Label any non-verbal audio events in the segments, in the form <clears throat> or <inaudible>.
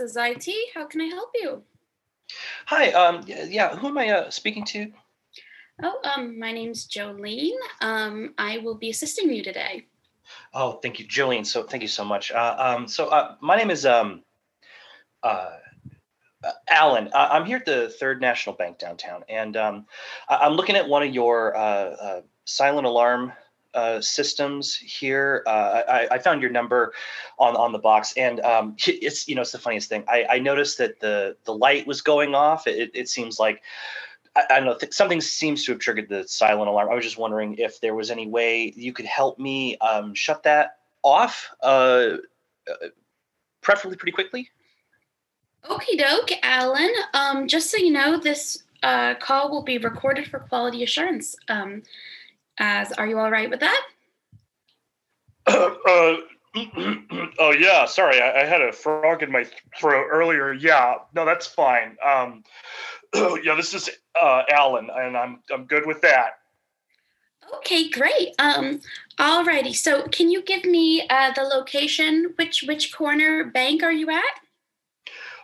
this is IT. How can I help you? Hi. Um. Yeah. Who am I uh, speaking to? Oh, um, my name's Jolene. Um, I will be assisting you today. Oh, thank you, Jolene. So thank you so much. Uh, um. So uh, my name is um. Uh. uh, Alan, uh, I'm here at the Third National Bank downtown, and um, I- I'm looking at one of your uh, uh, silent alarm uh, systems here. Uh, I, I found your number on on the box, and um, <laughs> it's you know it's the funniest thing. I, I noticed that the the light was going off. It, it seems like I, I don't know th- something seems to have triggered the silent alarm. I was just wondering if there was any way you could help me um, shut that off, uh, uh, preferably pretty quickly. Okie doke, Alan. Um, just so you know, this uh, call will be recorded for quality assurance. As are you all right with that? uh, <clears throat> oh yeah, sorry, I, I had a frog in my throat earlier. Yeah, no, that's fine. Um, <clears throat> yeah, this is uh, Alan, and I'm I'm good with that. Okay, great. Um, alrighty. So, can you give me uh, the location? Which which corner bank are you at?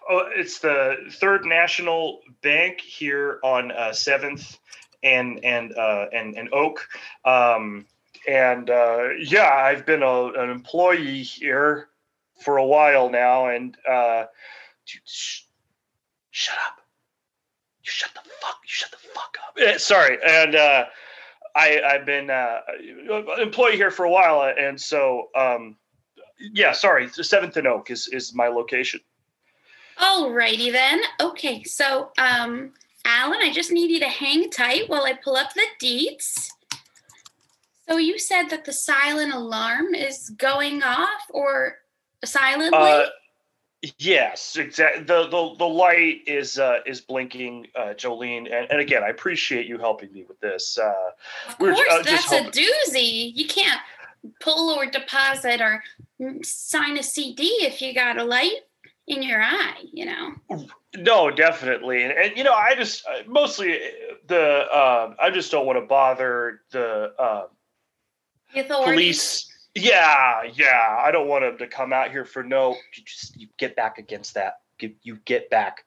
Oh, it's the Third National Bank here on uh, Seventh and and uh, and and Oak. Um, and uh, yeah, I've been a, an employee here for a while now, and uh, Dude, sh- shut up. You shut the fuck. You shut the fuck up. Eh, sorry, and uh, I I've been uh, employee here for a while, and so um, yeah, sorry, Seventh and Oak is is my location. Alrighty then. Okay, so um, Alan, I just need you to hang tight while I pull up the deets. So you said that the silent alarm is going off or silently? Uh, yes, exactly. The, the the light is uh, is blinking, uh, Jolene, and, and again, I appreciate you helping me with this. Uh, of course, uh, that's a doozy. You can't pull or deposit or mm, sign a CD if you got a light in your eye, you know. no, definitely, and, and you know, I just uh, mostly the uh, I just don't want to bother the uh, The police. Yeah, yeah, I don't want them to come out here for no. You just you get back against that. You, you get back.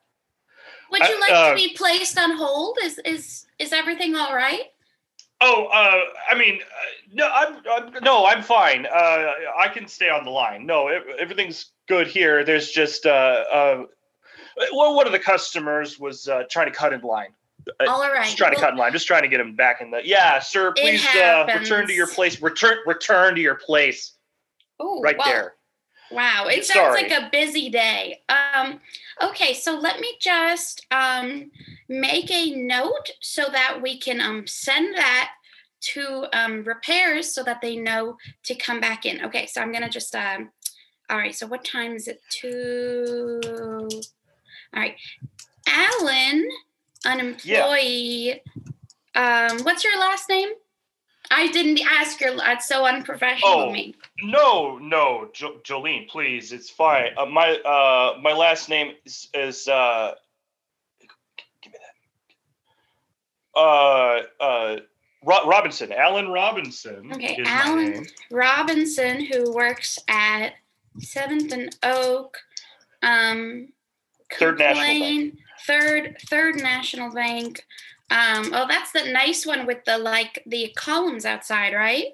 Would you I- like uh, to be placed on hold? Is is is everything all right? Oh, uh, I mean, uh, no, I'm, I'm no, I'm fine. Uh, I can stay on the line. No, ev- everything's good here. There's just uh, uh, well, one of the customers was uh, trying to cut in line. Uh, all right. Just trying to cut in line. Just trying to get him back in the. Yeah, sir. Please uh, return to your place. Return, return to your place. ooh, Right well, there. Wow, it sounds Sorry. like a busy day. Um, okay, so let me just um, make a note so that we can um, send that to um, repairs so that they know to come back in. Okay, so I'm gonna just um, all right. So what time is it? Two. All right, Alan, an employee. Um, what's your last name? I didn't ask your. That's so unprofessional Oh. of me. No, no, jo- Jolene, please. It's fine. Uh, my uh, my last name is, is uh, Give me uh, uh, Ro- Robinson, Alan Robinson. Okay, Alan. Robinson, who works at Seventh and Oak, um, Third National Bank. Third Third National Bank. Um, oh, that's the nice one with the like the columns outside, right?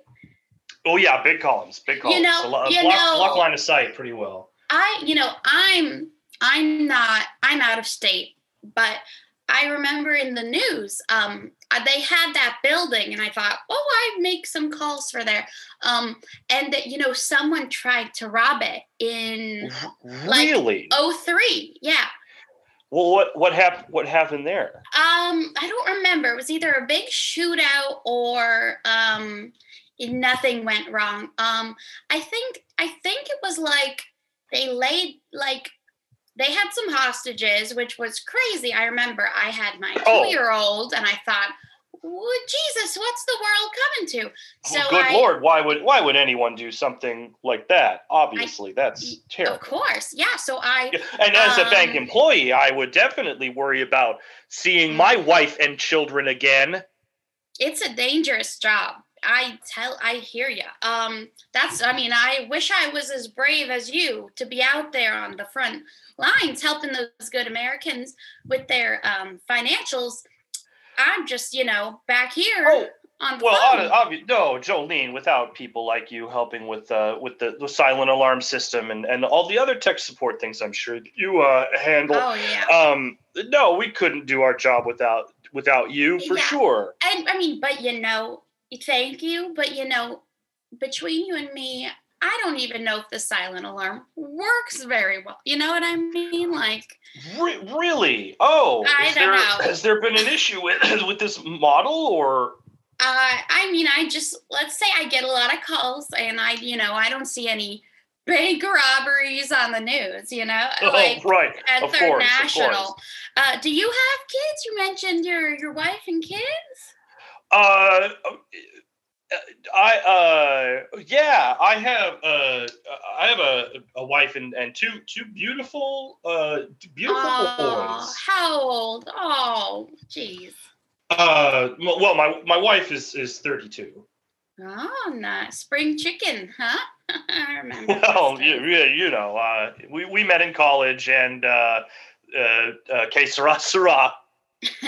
Oh yeah, big columns, big columns. You know- So lo- you block, know- block line of sight pretty well. I, you know, I'm I'm not I'm out of state, but I remember in the news, um, uh, they had that building, and I thought, oh, I'd make some calls for there. Um, and that you know, someone tried to rob it in Like- really? oh three, yeah. Well, what what happened? What happened there? Um, I don't remember. It was either a big shootout or um nothing went wrong. Um, I think I think it was like they laid like they had some hostages, which was crazy. I remember I had my Oh. two year old and I thought, Jesus, what's the world coming to? So Well, good I, lord, why would why would anyone do something like that? Obviously, that's terrible. Of course, yeah. So I And as a bank Um, employee, I would definitely worry about seeing my wife and children again. it's a dangerous job. I tell I hear you. Um, that's I mean I wish I was as brave as you to be out there on the front lines helping those good Americans with their um, financials. I'm just you know back here. Oh, on the well, phone. obvi- no, Jolene. Without people like you helping with uh, with the, the silent alarm system and, and all the other tech support things, I'm sure you uh, handle. oh yeah. Um, no, we couldn't do our job without without you for Yeah. sure. And I mean, but you know, thank you. But you know, between you and me, I don't even know if the silent alarm works very well. You know what I mean? Like, Re- really? Oh, I don't there, know. has there been an issue with <clears throat> with this model or? uh, I mean, I just let's say I get a lot of calls, and I, you know, I don't see any bank robberies on the news. You know, like oh, right. at of Third course, National. Uh, do you have kids? You mentioned your your wife and kids. Uh, I uh yeah, I have uh I have a, a wife and, and two two beautiful uh beautiful Oh, boys. how old? Oh, jeez. Uh, well, my my wife is is thirty two. Oh, nice. Spring chicken, huh? <laughs> I remember. Well, yeah, yeah, you know, uh, we we met in college, and uh, uh, uh, que sera sera,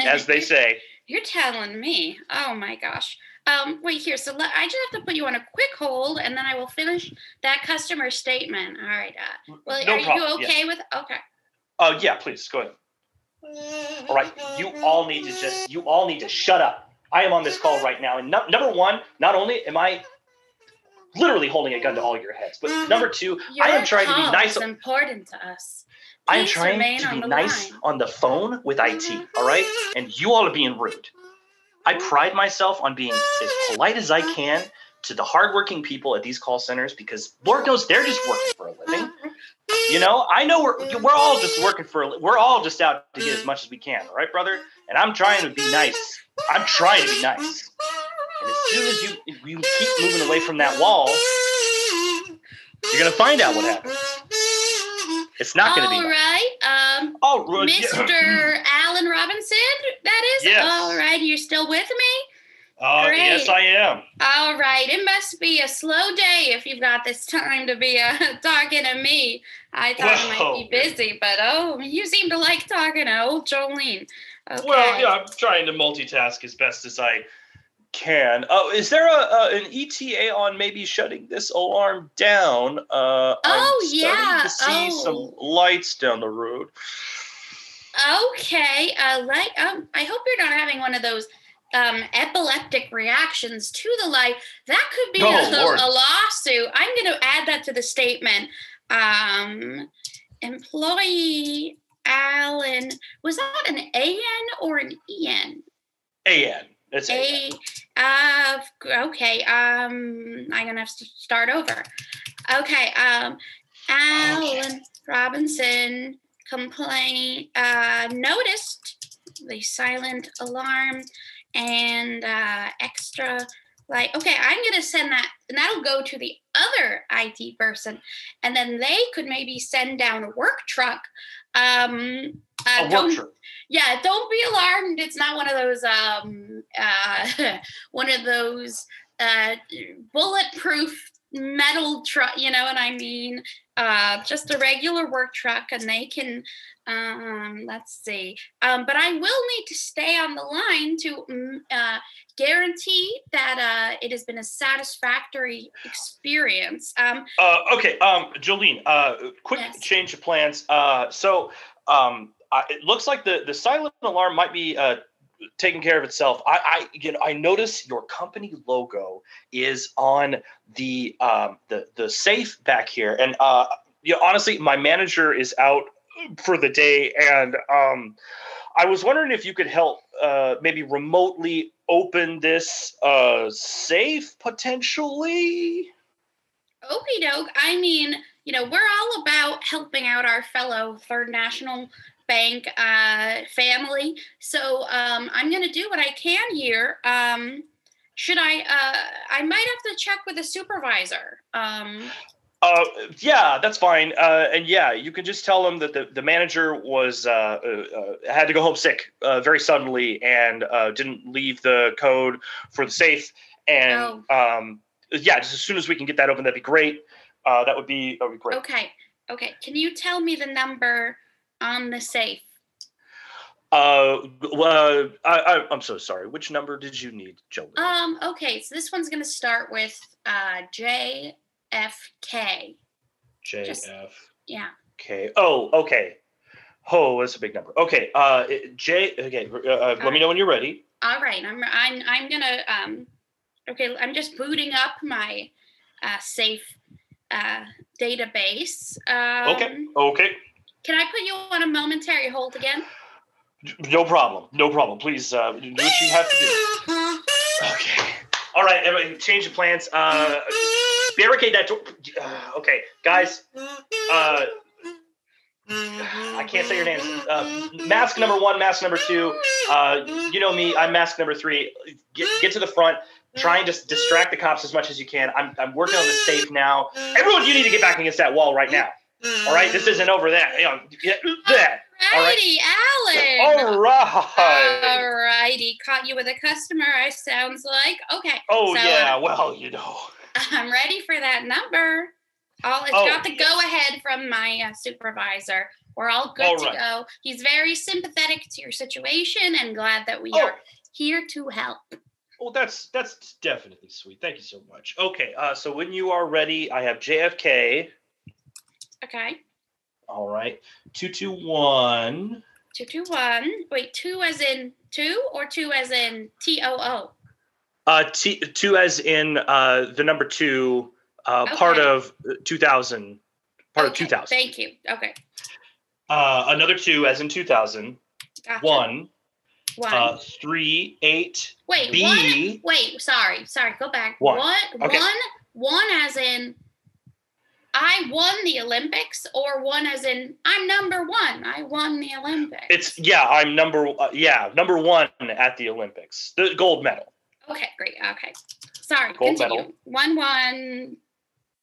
as they <laughs> say. You're telling me. Oh my gosh. Um, wait here. So let, I just have to put you on a quick hold, and then I will finish that customer statement. All right. Uh, well, no are problem. you okay with? Okay. Uh, yeah, please go ahead. All right, you all need to just you all need to shut up. I am on this call right now, and no, number one, not only am I literally holding a gun to all your heads, but number two, I am trying to be nice. is important to us. I am trying to be nice line. on the phone with IT. All right, and you all are being rude. I pride myself on being as polite as I can to the hardworking people at these call centers because Lord knows they're just working for a living. You know, I know we're we're all just working for a we're all just out to get as much as we can, right, brother? And I'm trying to be nice. I'm trying to be nice. And as soon as you you keep moving away from that wall, you're gonna find out what happens. It's not gonna All be. right. Um, Ro- yeah. Mr. <laughs> Alan Robinson, that is? Yes. All right. You're still with me? Uh, yes, I am. All right. It must be a slow day if you've got this time to be uh, <laughs> talking to me. I thought you might be busy, but oh, you seem to like talking to old Jolene. Okay. Well, yeah, I'm trying to multitask as best as I can. Oh, is there a, a an ETA on maybe shutting this alarm down? Uh, Oh, I'm starting yeah. to see Oh. some lights down the road. Okay. Uh, like, um, I hope you're not having one of those um, epileptic reactions to the light. That could be Oh, a, a lawsuit. I'm going to add that to the statement. Um, employee Alan, was that an AN or an EN? AN. It's A. Uh, okay. Um, I'm gonna have to start over. Okay. Um, Alan Robinson complaint. Uh, noticed the silent alarm and uh, extra. Like, okay, I'm gonna send that, and that'll go to the other IT person, and then they could maybe send down a work truck. Um, uh, a work truck. yeah don't be alarmed it's not one of those um <laughs> uh <laughs> one of those uh bulletproof metal truck you know what i mean uh just a regular work truck and they can um let's see um but i will need to stay on the line to mm, uh guarantee that uh it has been a satisfactory experience um Uh, okay, um, Jolene, uh, quick Yes. change of plans. Uh, so um, I, it looks like the, the silent alarm might be uh, taking care of itself. I, I, you know, I notice your company logo is on the um, the the safe back here, and uh, you know, honestly, my manager is out for the day, and um, I was wondering if you could help uh, maybe remotely open this uh, safe potentially. Okie doke. I mean, you know, we're all about helping out our fellow Third National Bank uh, family. So um, I'm going to do what I can here. Um, should I? Uh, I might have to check with the supervisor. Um, Uh, yeah, that's fine. Uh, and yeah, you can just tell them that the, the manager was uh, uh, uh, had to go home sick uh, very suddenly and uh, didn't leave the code for the safe. and um, yeah, just as soon as we can get that open, that'd be great. Uh, that would be that would be great. Okay. Okay. Can you tell me the number on the safe? Uh, well, I, I, am so sorry. Which number did you need, Joe? Um. Okay. So this one's gonna start with uh JFK. JF. Just, yeah. Okay. Oh, okay. Oh, that's a big number. Okay. Uh, J. Okay. Uh, uh let right. me know when you're ready. All right. I'm. I'm. I'm gonna. Um. Okay. I'm just booting up my uh, safe uh, database. Um, okay. Okay. Can I put you on a momentary hold again? No problem. No problem. Please uh, do what you have to do. Okay. All right. Everybody, change the plans. Uh, barricade that door. Uh, okay, guys. Uh, I can't say your names. Uh, mask number one, mask number two. Uh, you know me. I'm mask number three. Get, get to the front. Try and just distract the cops as much as you can. I'm, I'm working on the safe now. Everyone, you need to get back against that wall right now. All right, this isn't over there. You know, that. Alrighty, Alan. All right. Alrighty, caught you with a customer. I sounds like okay. Oh so, yeah, well you know. I'm ready for that number. All it's oh, got the go ahead from my uh, supervisor. We're all good all right. to go. He's very sympathetic to your situation and glad that we oh. are here to help. Well, that's that's definitely sweet. Thank you so much. Okay, uh, so when you are ready, I have JFK. Okay. All right. Two two one. Two two one. Wait, two as in two or two as in T O O? Uh, T two as in uh the number two, uh, okay. part of two thousand, part okay. of two thousand. Thank you. Okay. Uh, another two as in two thousand. Gotcha. One. One. Uh, three, eight. Wait, B. One, wait, sorry, sorry. Go back. One. One, okay. one, one as in I won the Olympics, or one as in I'm number one. I won the Olympics. It's yeah, I'm number uh, yeah number one at the Olympics, the gold medal. Okay, great. Okay, sorry. Gold continue. medal. One one.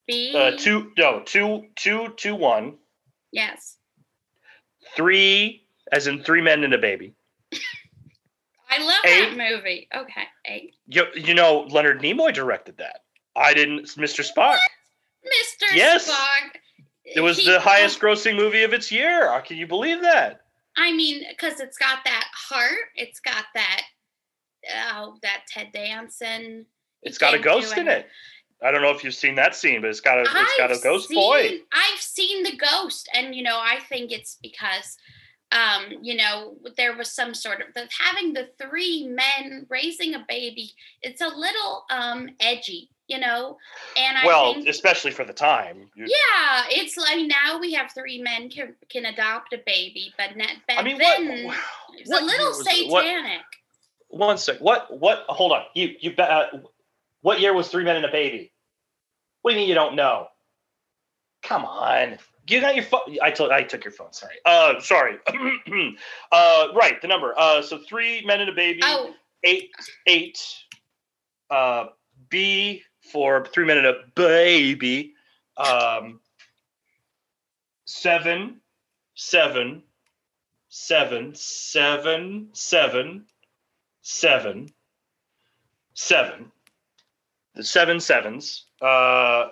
B. Uh, two no two two two one. Yes. Three as in three men and a baby. <laughs> I love eight. that movie. Okay, eight. You, you know Leonard Nimoy directed that. I didn't, Mr. Spock. What? Mr. Yes. Spock. It was he, the highest grossing movie of its year. Can you believe that? I mean, because it's got that heart. It's got that, oh, that Ted Danson. It's got a ghost in it. I don't know if you've seen that scene, but it's got a it's I've got a ghost seen, boy. I've seen the ghost, and you know, I think it's because um, you know, there was some sort of the, having the three men raising a baby. It's a little um, edgy, you know. And I well, think, especially for the time. Yeah, it's like now we have three men can can adopt a baby, but not, back I mean, then what, it's what a little satanic. What, one sec. What? What? Hold on. You you. Uh, what year was Three Men and a Baby? What do you mean you don't know? Come on. You got your phone. I took I took your phone. Sorry. Uh, sorry. <clears throat> uh, right. The number. Uh, so three men and a baby. Oh. Eight. Eight. Uh, B for three and a baby. Um, seven. Seven. Seven. Seven. Seven. Seven. Seven. The seven sevens. Uh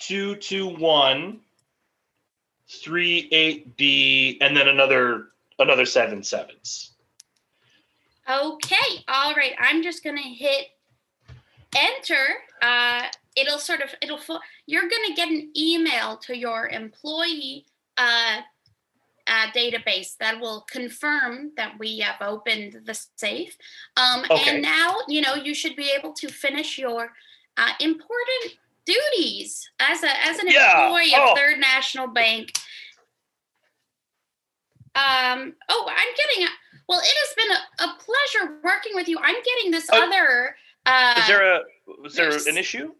two two one three eight B and then another another seven sevens. Okay, all right. I'm just gonna hit enter. Uh, it'll sort of it'll you're gonna get an email to your employee uh, uh, database that will confirm that we have opened the safe. Um, okay. And now you know you should be able to finish your uh, important duties as a as an yeah. employee oh. of Third National Bank. Um. Oh, I'm getting. Well, it has been a, a pleasure working with you. I'm getting this oh, other. Uh, is there a is there an issue?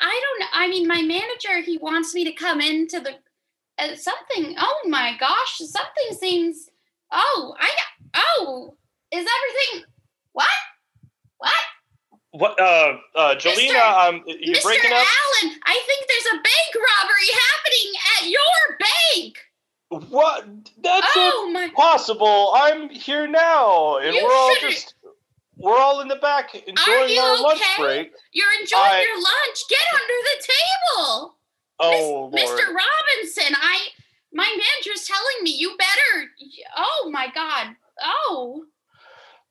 I don't know. I mean, my manager he wants me to come into the uh, something. Oh my gosh, something seems. Oh, I. Oh, is everything? What? What? What, uh, uh, Jolena, Mr. um, you're Mr. breaking up. Alan, I think there's a bank robbery happening at your bank. What? That's oh, impossible. I'm here now, and you we're all just. We're all in the back enjoying our lunch okay? break. You're enjoying I- your lunch. Get under the table. Oh, Miss- Lord. Mr. Robinson, I my manager's telling me you better Oh my god. Oh.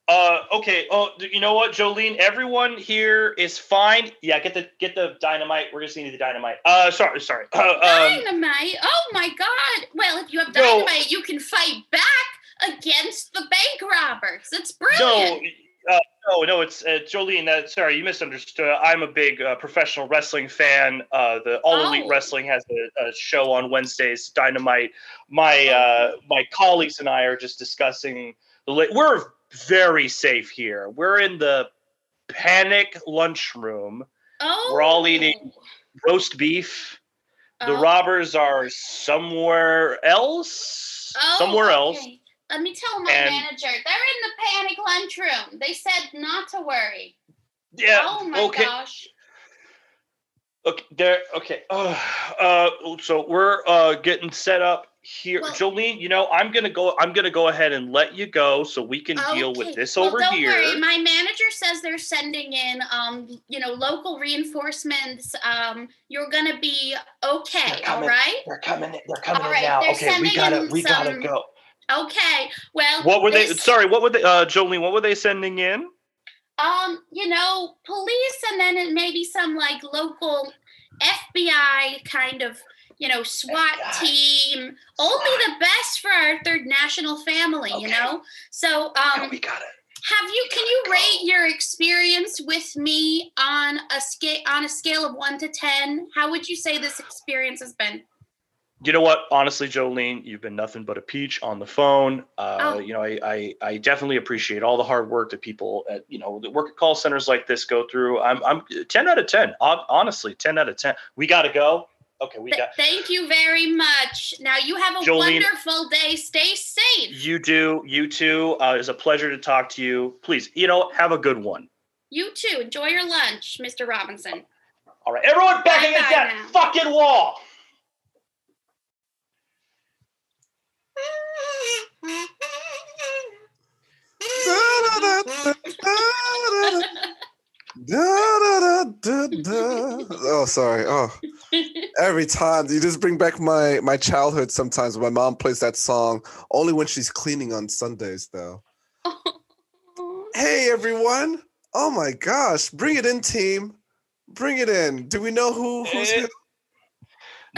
Uh, okay. Oh, you know what, Jolene? Everyone here is fine. Yeah, get the get the dynamite. We're just needing the dynamite. Uh, sorry, sorry. Uh, um, Dynamite. Oh my god. Well, if you have No. dynamite, you can fight back against the bank robbers. It's brilliant. no, uh, no. It's uh, Jolene. Uh, sorry, you misunderstood. I'm a big uh, professional wrestling fan. Uh, the All Elite Oh. Wrestling has a, a show on Wednesdays. Dynamite. My uh, my colleagues and I are just discussing the. We're very safe here. We're in the panic lunchroom. Oh. we're all eating roast beef. The Oh. robbers are somewhere else. Oh, somewhere else. Okay. Let me tell my And- manager. They're in the panic lunchroom. They said not to worry. Yeah. oh my okay. gosh. Okay. There. Okay. <sighs> Uh, uh. So we're uh getting set up here, Well- Jolene. You know, I'm gonna go. I'm gonna go ahead and let you go so we can deal with this well, over don't here. worry. My manager says they're sending in, um, you know, local reinforcements. Um, you're gonna be okay. They're coming. right. They're coming. They're coming All in right, now. they're Okay, we sending gotta. in We gotta some- go. Okay. Well. what were they? Sorry. What were they? Uh, Jolene. What were they sending in? Um, you know, police, and then it maybe some like local FBI kind of, you know, SWAT FBI. team. Only the best for our third national family. You know. So, No, um, we gotta. Have you? Can you go. rate your experience with me on a scale on a scale of one to ten? How would you say this experience has been? You know what? Honestly, Jolene, you've been nothing but a peach on the phone. Uh, Oh. You know, I, I I definitely appreciate all the hard work that people at you know that work at call centers like this go through. I'm I'm ten out of ten. Honestly, ten out of ten. We gotta go. Okay, we Th- got. thank you very much. Now you have a Jolene- wonderful day. Stay safe. You do. You too. Uh, it's a pleasure to talk to you. Please, you know, have a good one. You too. Enjoy your lunch, Mr. Robinson. All right, everyone, back Bye-bye against that fucking wall. Oh, sorry. Oh, every time you just bring back my my childhood. Sometimes when my mom plays that song, only when she's cleaning on Sundays, though. <laughs> Hey, everyone! Oh my gosh, bring it in, team. Bring it in. Do we know who who's Eh, who?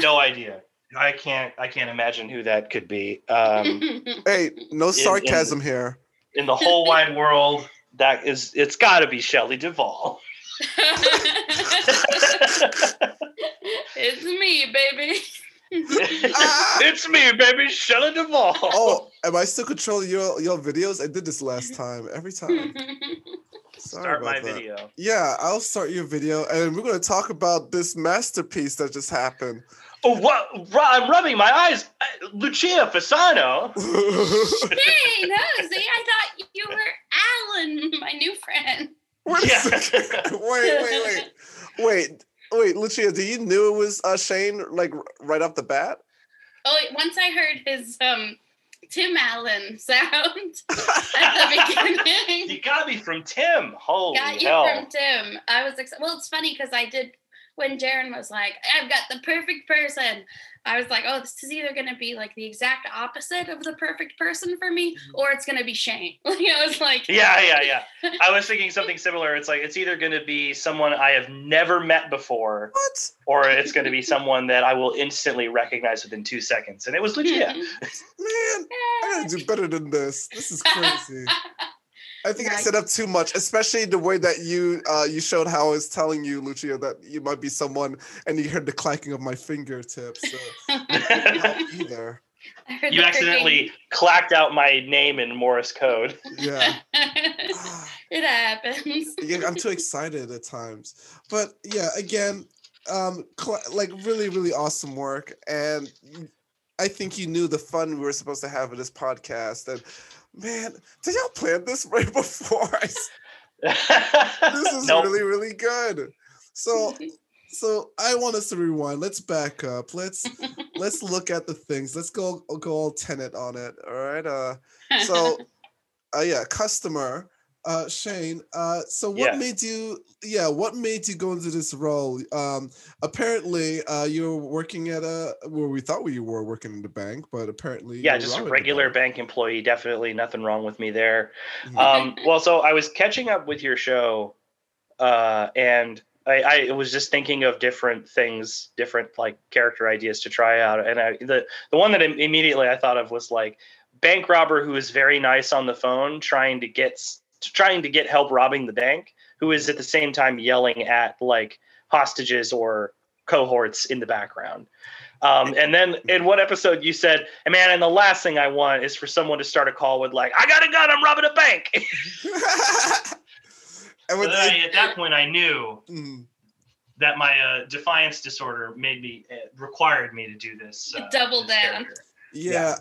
No idea. I can't. I can't imagine who that could be. Um, <laughs> Hey, no sarcasm here. in the whole wide world, that is. It's got to be Shelley Duvall. it's me, baby. <laughs> it's me, baby, Shelley Duvall. Oh, am I still controlling your your videos? I did this last time. Every time. <laughs> Sorry Start my about that. video. Yeah, I'll start your video, and we're gonna talk about this masterpiece that just happened. Oh, what? Ru- I'm rubbing my eyes. Uh, Lucia Fasano. <laughs> hey, no, see, I thought you were Alan, my new friend. Wait, a Yeah. second. <laughs> wait, wait, wait, wait, wait, Lucia, do you knew it was uh, Shane like r- right off the bat? Oh, once I heard his um Tim Allen sound <laughs> at the beginning. you got me from Tim. Holy got you hell. from Tim. I was excited. Well, it's funny because I did when Jaren was like, "I've got the perfect person." I was like, "Oh, this is either going to be like the exact opposite of the perfect person for me, mm-hmm. or it's going to be Shane." <laughs> Like I was like, Yeah, yeah, yeah. I was thinking <laughs> something similar. It's like it's either going to be someone I have never met before, What? or it's going to be someone that I will instantly recognize within two seconds. And it was Lucia. Mm-hmm. Man, I gotta do better than this. This is crazy. <laughs> I think I Right. set up too much, especially the way that you uh, you showed how I was telling you, Lucia, that you might be someone, and you heard the clacking of my fingertips. So <laughs> not either. You the accidentally clacked out my name in Morse code. Yeah. <laughs> it happens. yeah, I'm too excited at times. But yeah, again, um, cl- like really, really awesome work, and I think you knew the fun we were supposed to have with this podcast. And man, did y'all plan this <laughs> right before? I, this is Nope. really, really good. So, so I want us to rewind. Let's back up. Let's let's <laughs> look at the things. Let's go go all Tenet on it. All right. Uh, so <laughs> uh, yeah, customer. Uh, Shane. Uh, so what Yeah. made you? Yeah, what made you go into this role? Um, apparently, uh, you were working at a. Well, we thought we were working in the bank, but apparently, Yeah, just a regular bank employee. Definitely nothing wrong with me there. Mhm. Um, well, so I was catching up with your show, uh, and I, I was just thinking of different things, different like character ideas to try out. And I, the the one that immediately I thought of was like bank robber who is very nice on the phone, trying to get trying to get help robbing the bank, who is at the same time yelling at like hostages or cohorts in the background. Um, and then in one episode you said, "Hey, "Man, and the last thing I want is for someone to start a call with like, I got a gun, I'm robbing a bank." <laughs> and with, But I- at that point, I knew mm, that my uh, defiance disorder made me uh, required me to do this. Uh, Double this down. character. yeah,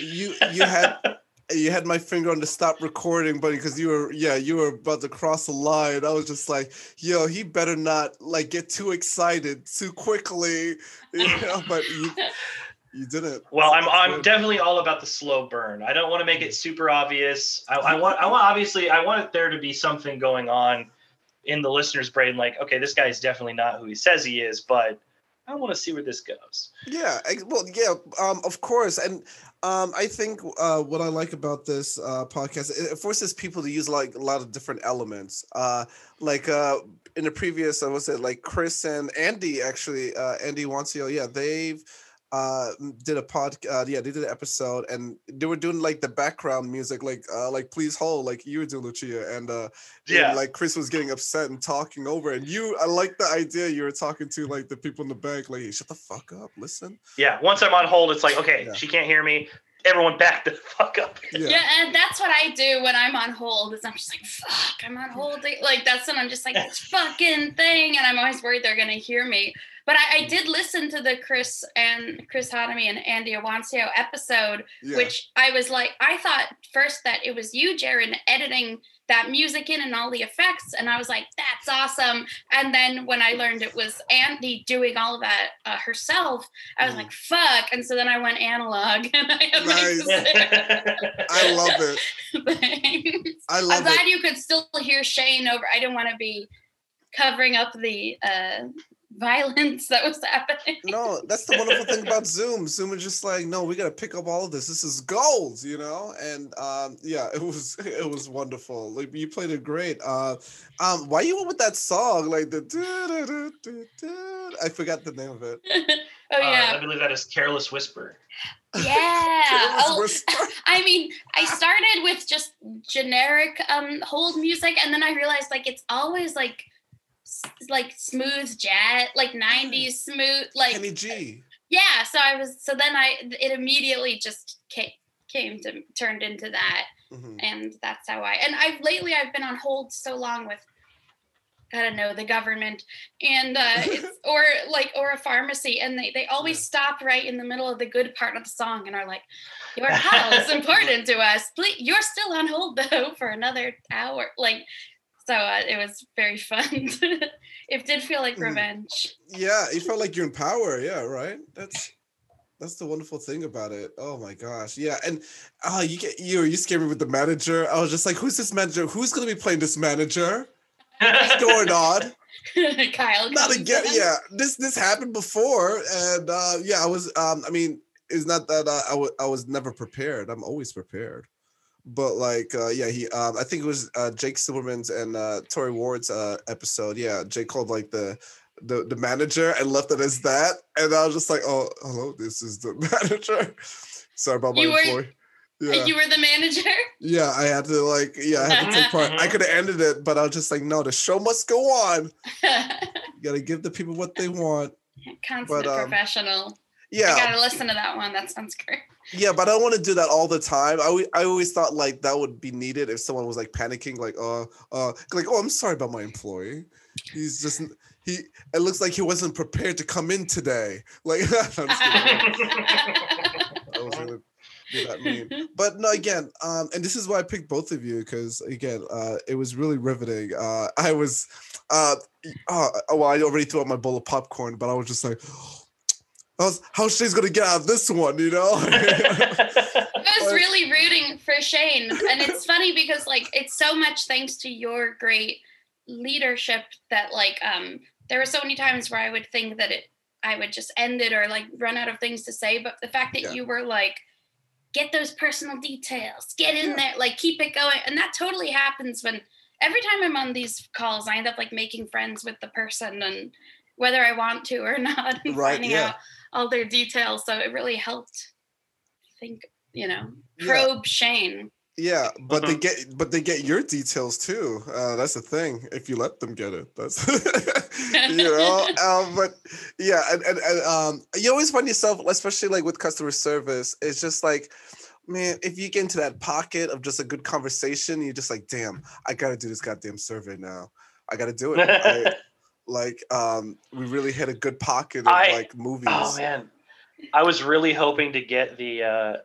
you you had <laughs> you had my finger on the stop recording button because you were yeah you were about to cross the line. I was just like, yo, he better not like get too excited too quickly, <laughs> you know. But you <laughs> you didn't. Well, I'm I'm definitely all about the slow burn. I don't want to make it mm-hmm. super obvious. I, I <laughs> want I want obviously I want there to be something going on in the listener's brain, like, okay, this guy is definitely not who he says he is, but I want to see where this goes. Yeah, well, yeah, um, of course, and um, I think uh, what I like about this uh, podcast it, it forces people to use like a lot of different elements. Uh, like uh, in the previous, I was it like Chris and Andy actually, uh, Andy Wancio, yeah, they've uh did a pod uh yeah they did an episode and they were doing like the background music like uh like please hold like you were doing lucia and uh and, Yeah. like chris was getting upset and talking over and you i like the idea you were talking to like the people in the bank like hey, shut the fuck up listen Yeah. Once I'm on hold, it's like, okay, Yeah. she can't hear me. Everyone back the <laughs> fuck up. Yeah. and that's what I do when I'm on hold. Is I'm just like, fuck, I'm on hold. Like that's when I'm just like this fucking thing, and I'm always worried they're gonna hear me. But I, I did listen to the Chris and Chris Hotomy and Andy Awancio episode, yeah which I was like, I thought first that it was you, Jaren, editing that music in and all the effects, and I was like, that's awesome. And then when I learned it was Andy doing all of that uh, herself, I was Mhm. like, fuck. And so then I went analog, <laughs> and I Nice. <laughs> i love it <laughs> Thanks. i I'm glad it you could still hear Shane over. I didn't want to be covering up the uh, violence that was happening. no that's the wonderful thing about <laughs> zoom. Zoom is just like no we gotta pick up all of this. This is gold you know? And um yeah it was <laughs> it was wonderful. Like you played it great. Uh um why you went with that song? Like the i forgot the name of it. <laughs> Oh Uh, yeah, I believe that is Careless Whisper. yeah. Careless Oh, Whisper. I mean, I started with just generic um hold music, and then I realized like it's always like s- like smooth jazz, like '90s smooth, like kenny g yeah. So I was so then I it immediately just came came to turned into that. Mhm. and that's how I and I've lately I've been on hold so long with I don't know the government and uh <laughs> it's, or like or a pharmacy and they they always Yeah. stop right in the middle of the good part of the song and are like your <laughs> call is important to us please you're still on hold though for another hour like so uh, it was very fun. <laughs> It did feel like Mhm. revenge. Yeah you felt like you're in power. Yeah right? That's that's the wonderful thing about it. Oh my gosh. Yeah and uh you get you you scared me with the manager. I was just like who's this manager? Who's gonna be playing this manager? What's going on? <laughs> Kyle not again in. yeah this this happened before and uh yeah i was um i mean it's not that uh, I I was never prepared. I'm always prepared but like uh yeah he um i think it was uh jake silverman's and uh tori ward's uh episode. Yeah jake called like the the, the manager and left it as <laughs> that and i was just like oh hello this is the <laughs> manager. Sorry about my You were- yeah. you were the manager? Yeah i had to like yeah i had to take part. I could have ended it but i was just like no the show must go on. <laughs> You gotta give the people what they want. Consummate um, professional yeah I gotta listen to that one. That sounds great. Yeah, but I don't want to do that all the time. I, I always thought like that would be needed if someone was like panicking, like, uh, uh, like, oh, I'm sorry about my employee. He's just he. It looks like he wasn't prepared to come in today. Like, <laughs> I'm just kidding. <laughs> I was gonna be that mean. But no, again, um, and this is why I picked both of you because again, uh, it was really riveting. Uh, I was, uh, uh, well, I already threw out my bowl of popcorn, but I was just like. How's how she's gonna get out of this one, you know? <laughs> I was really rooting for Shane. And it's funny because like it's so much thanks to your great leadership that like um there were so many times where I would think that it I would just end it or like run out of things to say. But the fact that Yeah. you were like, get those personal details, get in Yeah. there, like keep it going. And that totally happens when every time I'm on these calls, I end up like making friends with the person and whether I want to or <laughs> not, and Right, finding yeah. out all their details. So it really helped I think, you know, Yeah. probe Shane. Yeah, but they Mhm. get but they get your details too. Uh, that's the thing. If you let them get it, that's <laughs> you know. <laughs> Um, but yeah, and, and, and um, you always find yourself, especially like with customer service, it's just like, man, if you get into that pocket of just a good conversation, you're just like, damn, I gotta do this goddamn survey now. I gotta do it. I- <laughs> like, um, we really hit a good pocket of I- like movies. Oh man, I was really hoping to get the uh,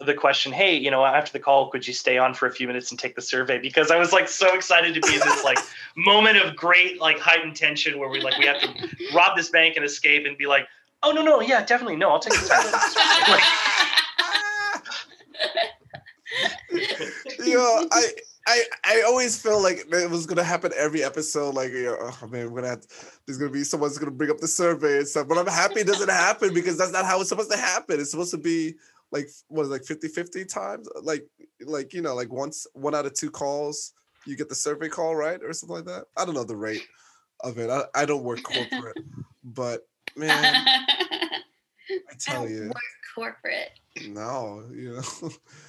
the question. Hey, you know, after the call, could you stay on for a few minutes and take the survey? Because I was like so excited to be in this like <laughs> moment of great like heightened tension where we like we have to rob this bank and escape and be like, oh no no yeah definitely no I'll take the time. Like, you know, I <laughs> I I always feel like it was gonna happen every episode. Like, you know, oh man, we're gonna have there's gonna be someone's gonna bring up the survey and stuff. But I'm happy it doesn't happen because that's not how it's supposed to happen. It's supposed to be like what is it, like 50 50 times? Like like you know, like once one out of two calls, you get the survey call, right? Or something like that. I don't know the rate of it. I, I don't work corporate, but man, I <laughs> I tell don't you, corporate. no, you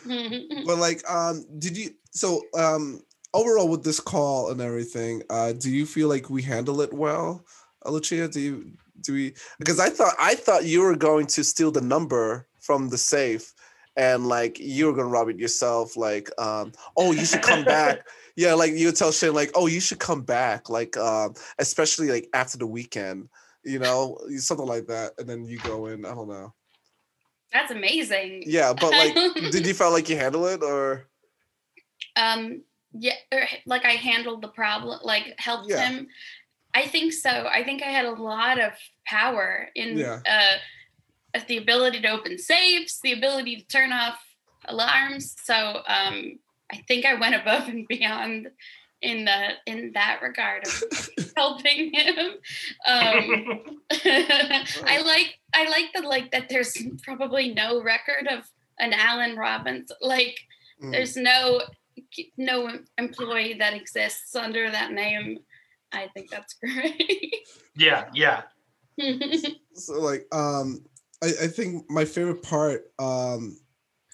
know. <laughs> but like um did you so um overall with this call and everything uh do you feel like we handle it well Lucia do you do we because I thought I thought you were going to steal the number from the safe and like you were gonna rob it yourself like um oh you should come back <laughs> yeah like you would tell Shane like oh you should come back like um especially like after the weekend you know something like that and then you go in I don't know That's amazing. yeah but like <laughs> did you feel like you handle it or um yeah or, like i handled the problem like helped Yeah. him i think so i think i had a lot of power in Yeah. uh the ability to open safes the ability to turn off alarms so um i think i went above and beyond in the in that regard of <laughs> helping him <laughs> um i like i like the like that there's probably no record of an alan robbins like Mm. there's no no employee that exists under that name i think that's <laughs> great Yeah, yeah. <laughs> so like um I, I think my favorite part um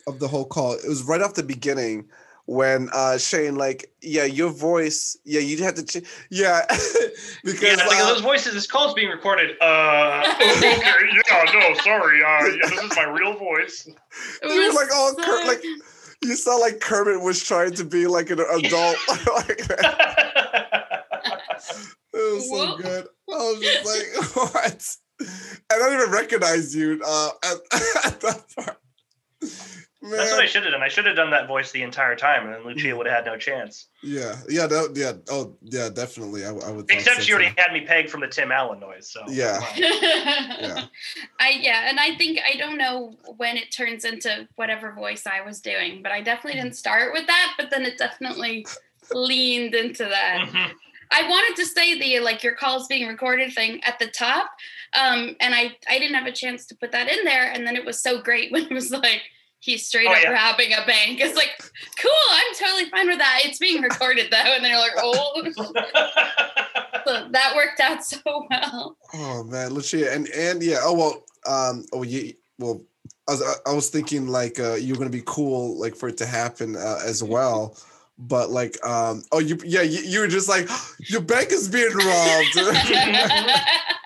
of the whole call it was right off the beginning when uh Shane like yeah your voice yeah you had to ch- yeah <laughs> because Yeah, like, uh, those voices. This call's being recorded. Uh, okay, <laughs> yeah, no, sorry. Uh, yeah, this is my real voice. It <laughs> you were was like all Ker- so- like you sound like Kermit was trying to be like an adult like it was so Whoa. good I was just like what I don't even recognize you uh at, at that part Man. That's what I should have done. I should have done that voice the entire time, and then Lucia would have had no chance. Yeah, yeah, that, yeah. Oh, yeah, definitely. I, I would. thought Except so, she already too. had me pegged from the Tim Allen noise. So Yeah. <laughs> yeah. I yeah, and I think I don't know when it turns into whatever voice I was doing, but I definitely didn't start with that, but then it definitely <laughs> leaned into that. Mhm. I wanted to say the like your calls being recorded thing at the top, um, and I I didn't have a chance to put that in there, and then it was so great <laughs> when it was like he's straight Oh, up yeah. robbing a bank. It's like cool, I'm totally fine with that. It's being recorded though, and then you're like, oh, <laughs> so that worked out so well. Oh man, Lucia, and and yeah. Oh well. Um. Oh you. Well, I was I was thinking like uh you're gonna be cool like for it to happen uh, as well. But like, um, oh, you, yeah, you, you were just like, <gasps> your bank is being robbed. <laughs> <laughs>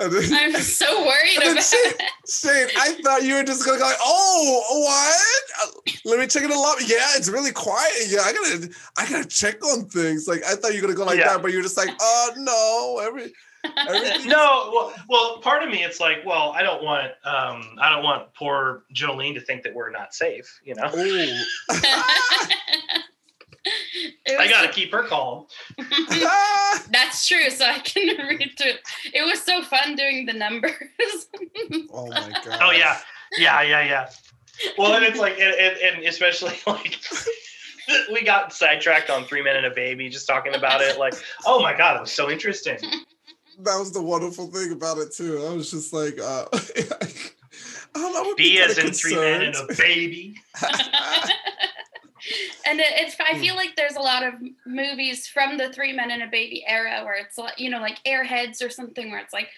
And then- I'm <laughs> so worried about Shane, it. Shane, I thought you were just gonna go like, oh, what? Uh, Let me check it a lot. Yeah, it's really quiet. Yeah, I gotta, I gotta check on things. Like I thought you were gonna go like Yeah. that, but you're just like, oh no, every, no, well, well, part of me, it's like, well, I don't want, um, I don't want poor Jolene to think that we're not safe. You know, Oh. It <laughs> <laughs> I got to keep her calm. <laughs> <laughs> That's true, so I can <laughs> read through. It was so fun doing the numbers. Oh my god. Oh yeah, yeah, yeah, yeah. Well, and it's like, and, and, and especially like. we got sidetracked on three men and a baby just talking about it like oh my god it was so interesting That was the wonderful thing about it too. I was just like, uh, um, I would b be as kinda in three men and a baby and it, it's I Hmm. feel like there's a lot of movies from the three men and a baby era where it's like you know like Airheads or something where it's like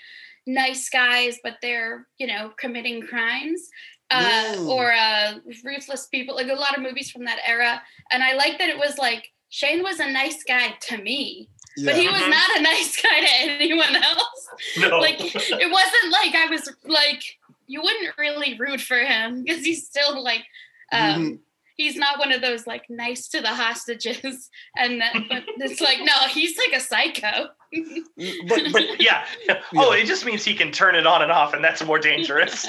nice guys but they're you know committing crimes uh, or uh, ruthless people like a lot of movies from that era and I like that it was like Shane was a nice guy to me but he was Mhm. not a nice <laughs> guy to anyone else no like it wasn't like I was like you wouldn't really root for him because he's still like um Mhm. He's not one of those like nice to the hostages <laughs> and then but it's like no he's like a psycho. <laughs> Mm, but but yeah. <laughs> Oh it just means he can turn it on and off and that's more dangerous.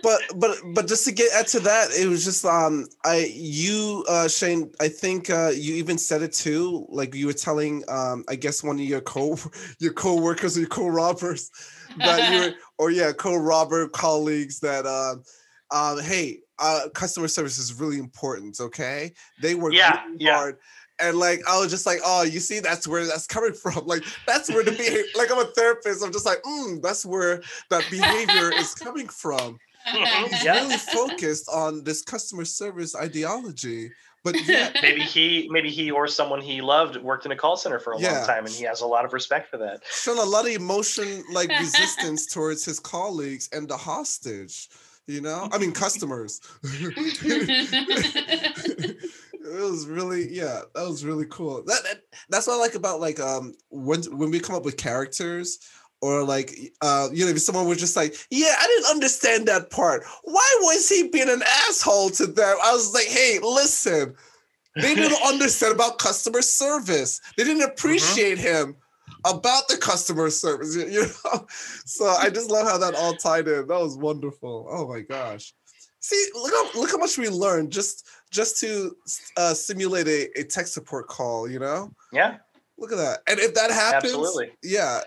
But but but just to get add to that, it was just um I you uh Shane, I think uh you even said it too. Like you were telling um I guess one of your co your co-workers or your co-robbers that you were or yeah, co-robber colleagues that um um hey uh customer service is really important, okay? They work Yeah, really yeah. hard. And like I was just like, oh, you see, that's where that's coming from. <laughs> Like that's where the behavior. <laughs> Like I'm a therapist. I'm just like, mm, that's where that behavior is coming from <laughs> he's Yeah. really focused on this customer service ideology. But yeah, maybe he maybe he or someone he loved worked in a call center for a Yeah. long time and he has a lot of respect for that shown a lot of emotion, like resistance towards his colleagues and the hostage. You know, I mean <laughs> customers. <laughs> it was really, yeah, that was really cool. That, that that's what I like about like um when when we come up with characters. Or like, uh, you know, if someone was just like, "Yeah, I didn't understand that part. Why was he being an asshole to them?" I was like, "Hey, listen, they <laughs> didn't understand about customer service. They didn't appreciate him about the customer service. You know, <laughs> so I just love how that all tied in. That was wonderful. Oh my gosh! See, look how look how much we learned just just to uh, simulate a, a tech support call. You know, yeah look at that. And if that happens, Absolutely. yeah.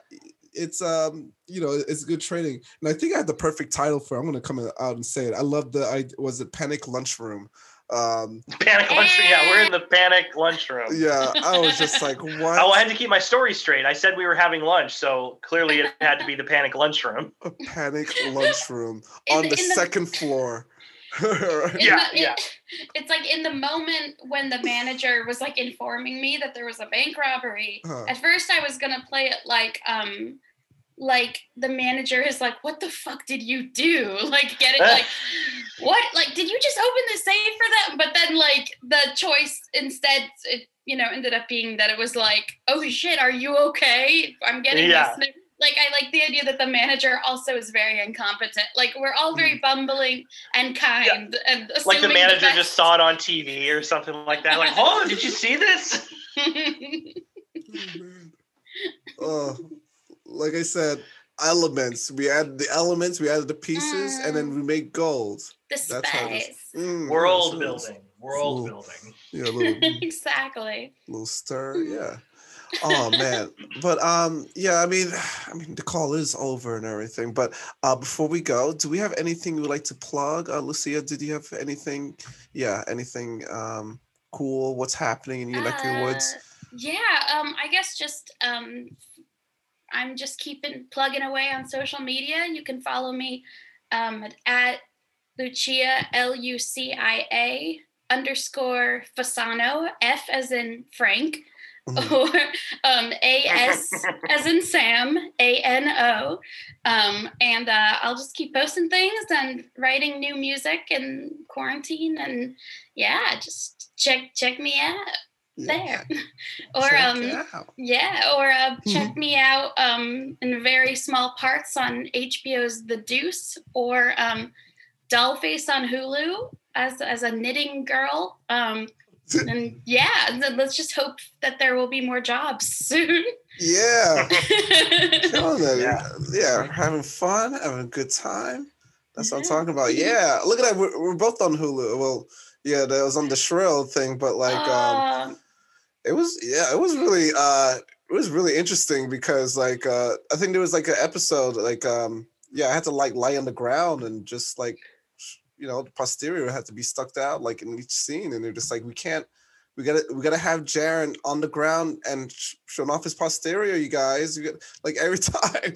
It's um, you know, it's good training, and I think I have the perfect title for. it. I'm gonna come out and say it. I love the. I was it Panic Lunchroom. Um, panic lunchroom yeah we're in the panic lunchroom yeah, I was <laughs> just like, what? Oh, I had to keep my story straight. I said we were having lunch, so clearly it had to be the panic lunchroom. a panic lunchroom on the- the in the- second floor. Yeah, the- yeah. <laughs> it's like in the moment when the manager was like informing me that there was a bank robbery Huh. at first i was gonna play it like um like the manager is like what the fuck did you do <laughs> like get it like <laughs> what like did you just open the safe for them but then like the choice instead it you know ended up being that it was like oh shit are you okay i'm getting Yeah. this like i like the idea that the manager also is very incompetent like we're all very bumbling and kind and Mm. Like the manager best. just saw it on TV or something like that. Like, oh, did you see this? <laughs> oh, like I said, elements. We add the elements, we add the pieces, and then we make gold. the That's how it is. space Mm, World yeah, building. World Cool. building. Yeah, a <laughs> little, exactly little stir. Yeah. Oh man, but um, yeah. I mean, <sighs> I mean, the call is over and everything. But uh, before we go, do we have anything you would like to plug, uh, Lucia? Did you have anything? Yeah, anything um cool? What's happening in your neck of the woods? Uh, yeah um i guess just um i'm just keeping plugging away on social media. You can follow me um at lucia l-u-c-i-a underscore fasano f as in frank Mhm. <laughs> or um a-s as in sam a-n-o um and uh, i'll just keep posting things and writing new music in quarantine and yeah just check check me out there <laughs> or Check um out. yeah or uh, Mm-hmm. check me out um in very small parts on hbo's the deuce or um dollface on hulu as as a knitting girl um <laughs> and yeah th- let's just hope that there will be more jobs <laughs> soon Yeah. Killing it. Yeah. Yeah. having fun, having a good time. That's what I'm talking about. Yeah, look at that. We're, we're both on Hulu. Well, yeah, that was on the Shrill thing, but like, um, Uh, it was, yeah, it was really, uh, it was really interesting because like uh I think there was like an episode like um yeah I had to like lie on the ground and just like you know the posterior had to be stuck out like in each scene and they're just like we can't we gotta we gotta have Jaren on the ground and sh- showing off his posterior you guys. You get, like every <laughs> time.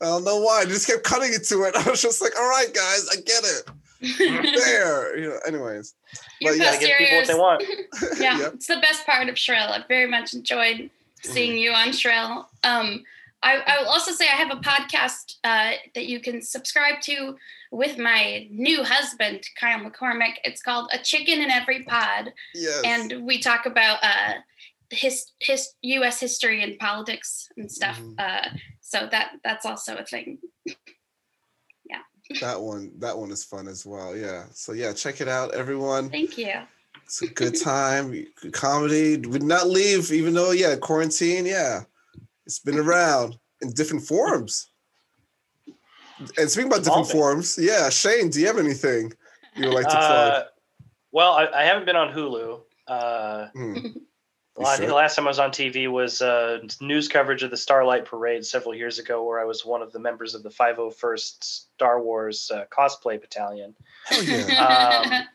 I don't know why I just kept cutting into it. <laughs> I was just like all right guys I get it there <laughs> you know anyways Your Well, yeah, give people what they want. <laughs> <laughs> yeah, Yep. it's the best part of Shrill. I very much enjoyed seeing Mm-hmm. you on Shrill. Um, I, I will also say I have a podcast uh, that you can subscribe to with my new husband, Kyle McCormick. It's called A Chicken in Every Pod, yes and we talk about uh, his his U.S. history and politics and stuff. Mhm. Uh, so that that's also a thing. That one that one is fun as well yeah so yeah check it out everyone Thank you. It's a good time. good Comedy would not leave, even though yeah, quarantine. Yeah, it's been around in different forms. And speaking about different forms, yeah, Shane, do you have anything you would like to plug? Uh, well, I, I haven't been on Hulu. Uh, Hmm. Well, I think the last time I was on TV was uh, news coverage of the Starlight Parade several years ago, where I was one of the members of the 501st Star Wars uh, cosplay battalion. Hell yeah. <laughs>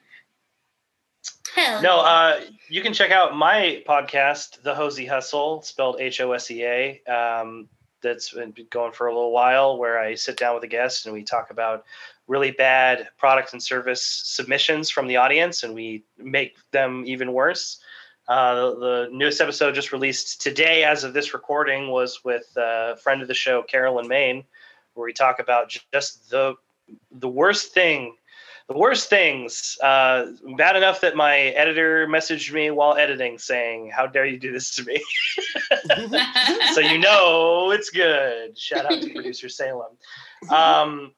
Um, No, uh, you can check out my podcast, The Hosea Hustle, spelled H O S E A. Um, that's been going for a little while, where I sit down with a guest and we talk about really bad product and service submissions from the audience, and we make them even worse. Uh, the, the newest episode just released today, as of this recording, was with a friend of the show, Carolyn Main, where we talk about just the the worst thing the worst things. Uh, bad enough that my editor messaged me while editing saying how dare you do this to me? <laughs> So you know it's good. Shout out to <laughs> producer salem. Um,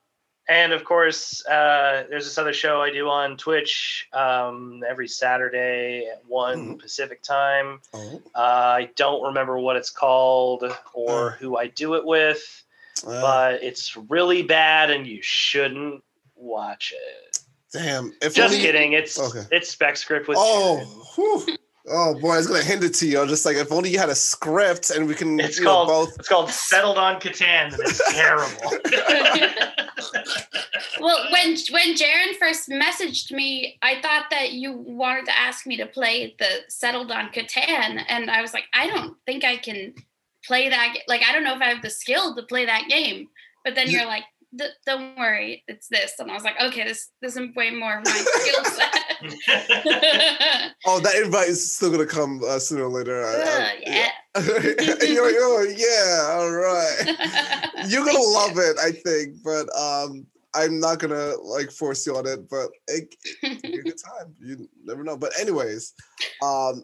and of course uh, there's this other show i do on twitch um, every saturday at 1 Mhm. pacific time oh, uh, i don't remember what it's called or Uh. who i do it with uh, but it's really bad and you shouldn't watch it damn. If just kidding. It's Okay. it's spec script with Oh. Oh boy, I was gonna hand it to you. I'm just like, if only you had a script and we can, It's you know, both. It's called Settled on Catan, and it's terrible. <laughs> Well, when when Jaren first messaged me, I thought that you wanted to ask me to play the Settled on Catan, and I was like, I don't think I can play that. Like, I don't know if I have the skill to play that game. But then You- you're like, "D- don't worry, it's this, and I was like, okay, this this is way more of my skill set. <laughs> Oh, that invite is still gonna come uh, sooner or later. I- I- Ugh, yeah. <laughs> you're, you're, yeah, all right. <laughs> You're gonna love it, I think, but um, I'm not gonna like force you on it. But it, a good time. You never know. But anyways, um,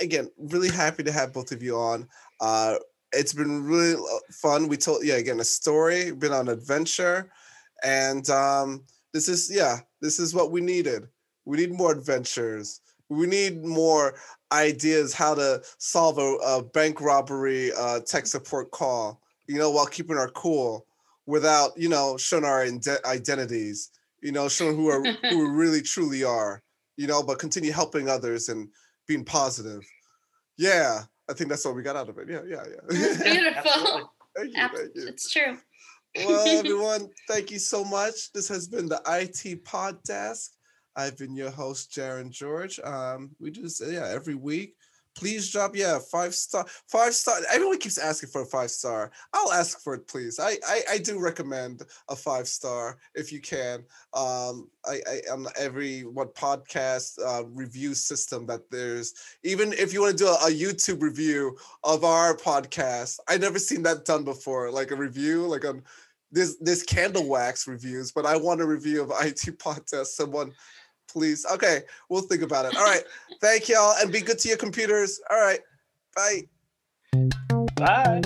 again, really happy to have both of you on. Uh, it's been really uh, fun. We told yeah again a story, been on adventure, and um, this is yeah, this is what we needed. We need more adventures. We need more ideas how to solve a, a bank robbery uh, tech support call. You know, while keeping our cool, without you know showing our inde- identities. You know, showing who are who we <laughs> really truly are. You know, but continue helping others and being positive. Yeah, I think that's what we got out of it. Yeah, yeah, That's yeah. <laughs> beautiful. Thank you, thank you. It's true. Well, everyone, <laughs> thank you so much. This has been the IT Pod Desk. I've been your host, Jaren George. Um, we do this yeah every week. Please drop yeah five star five star. Everyone keeps asking for a five star. I'll ask for it, please. I I, I do recommend a five star if you can. Um, I, I on every what podcast uh, review system that there's. Even if you want to do a, a YouTube review of our podcast, I never seen that done before. Like a review, like on this this candle wax reviews, but I want a review of IT <laughs> podcast. Someone, please. Okay, we'll think about it. All right, thank y'all, and be good to your computers. All right, bye. Bye.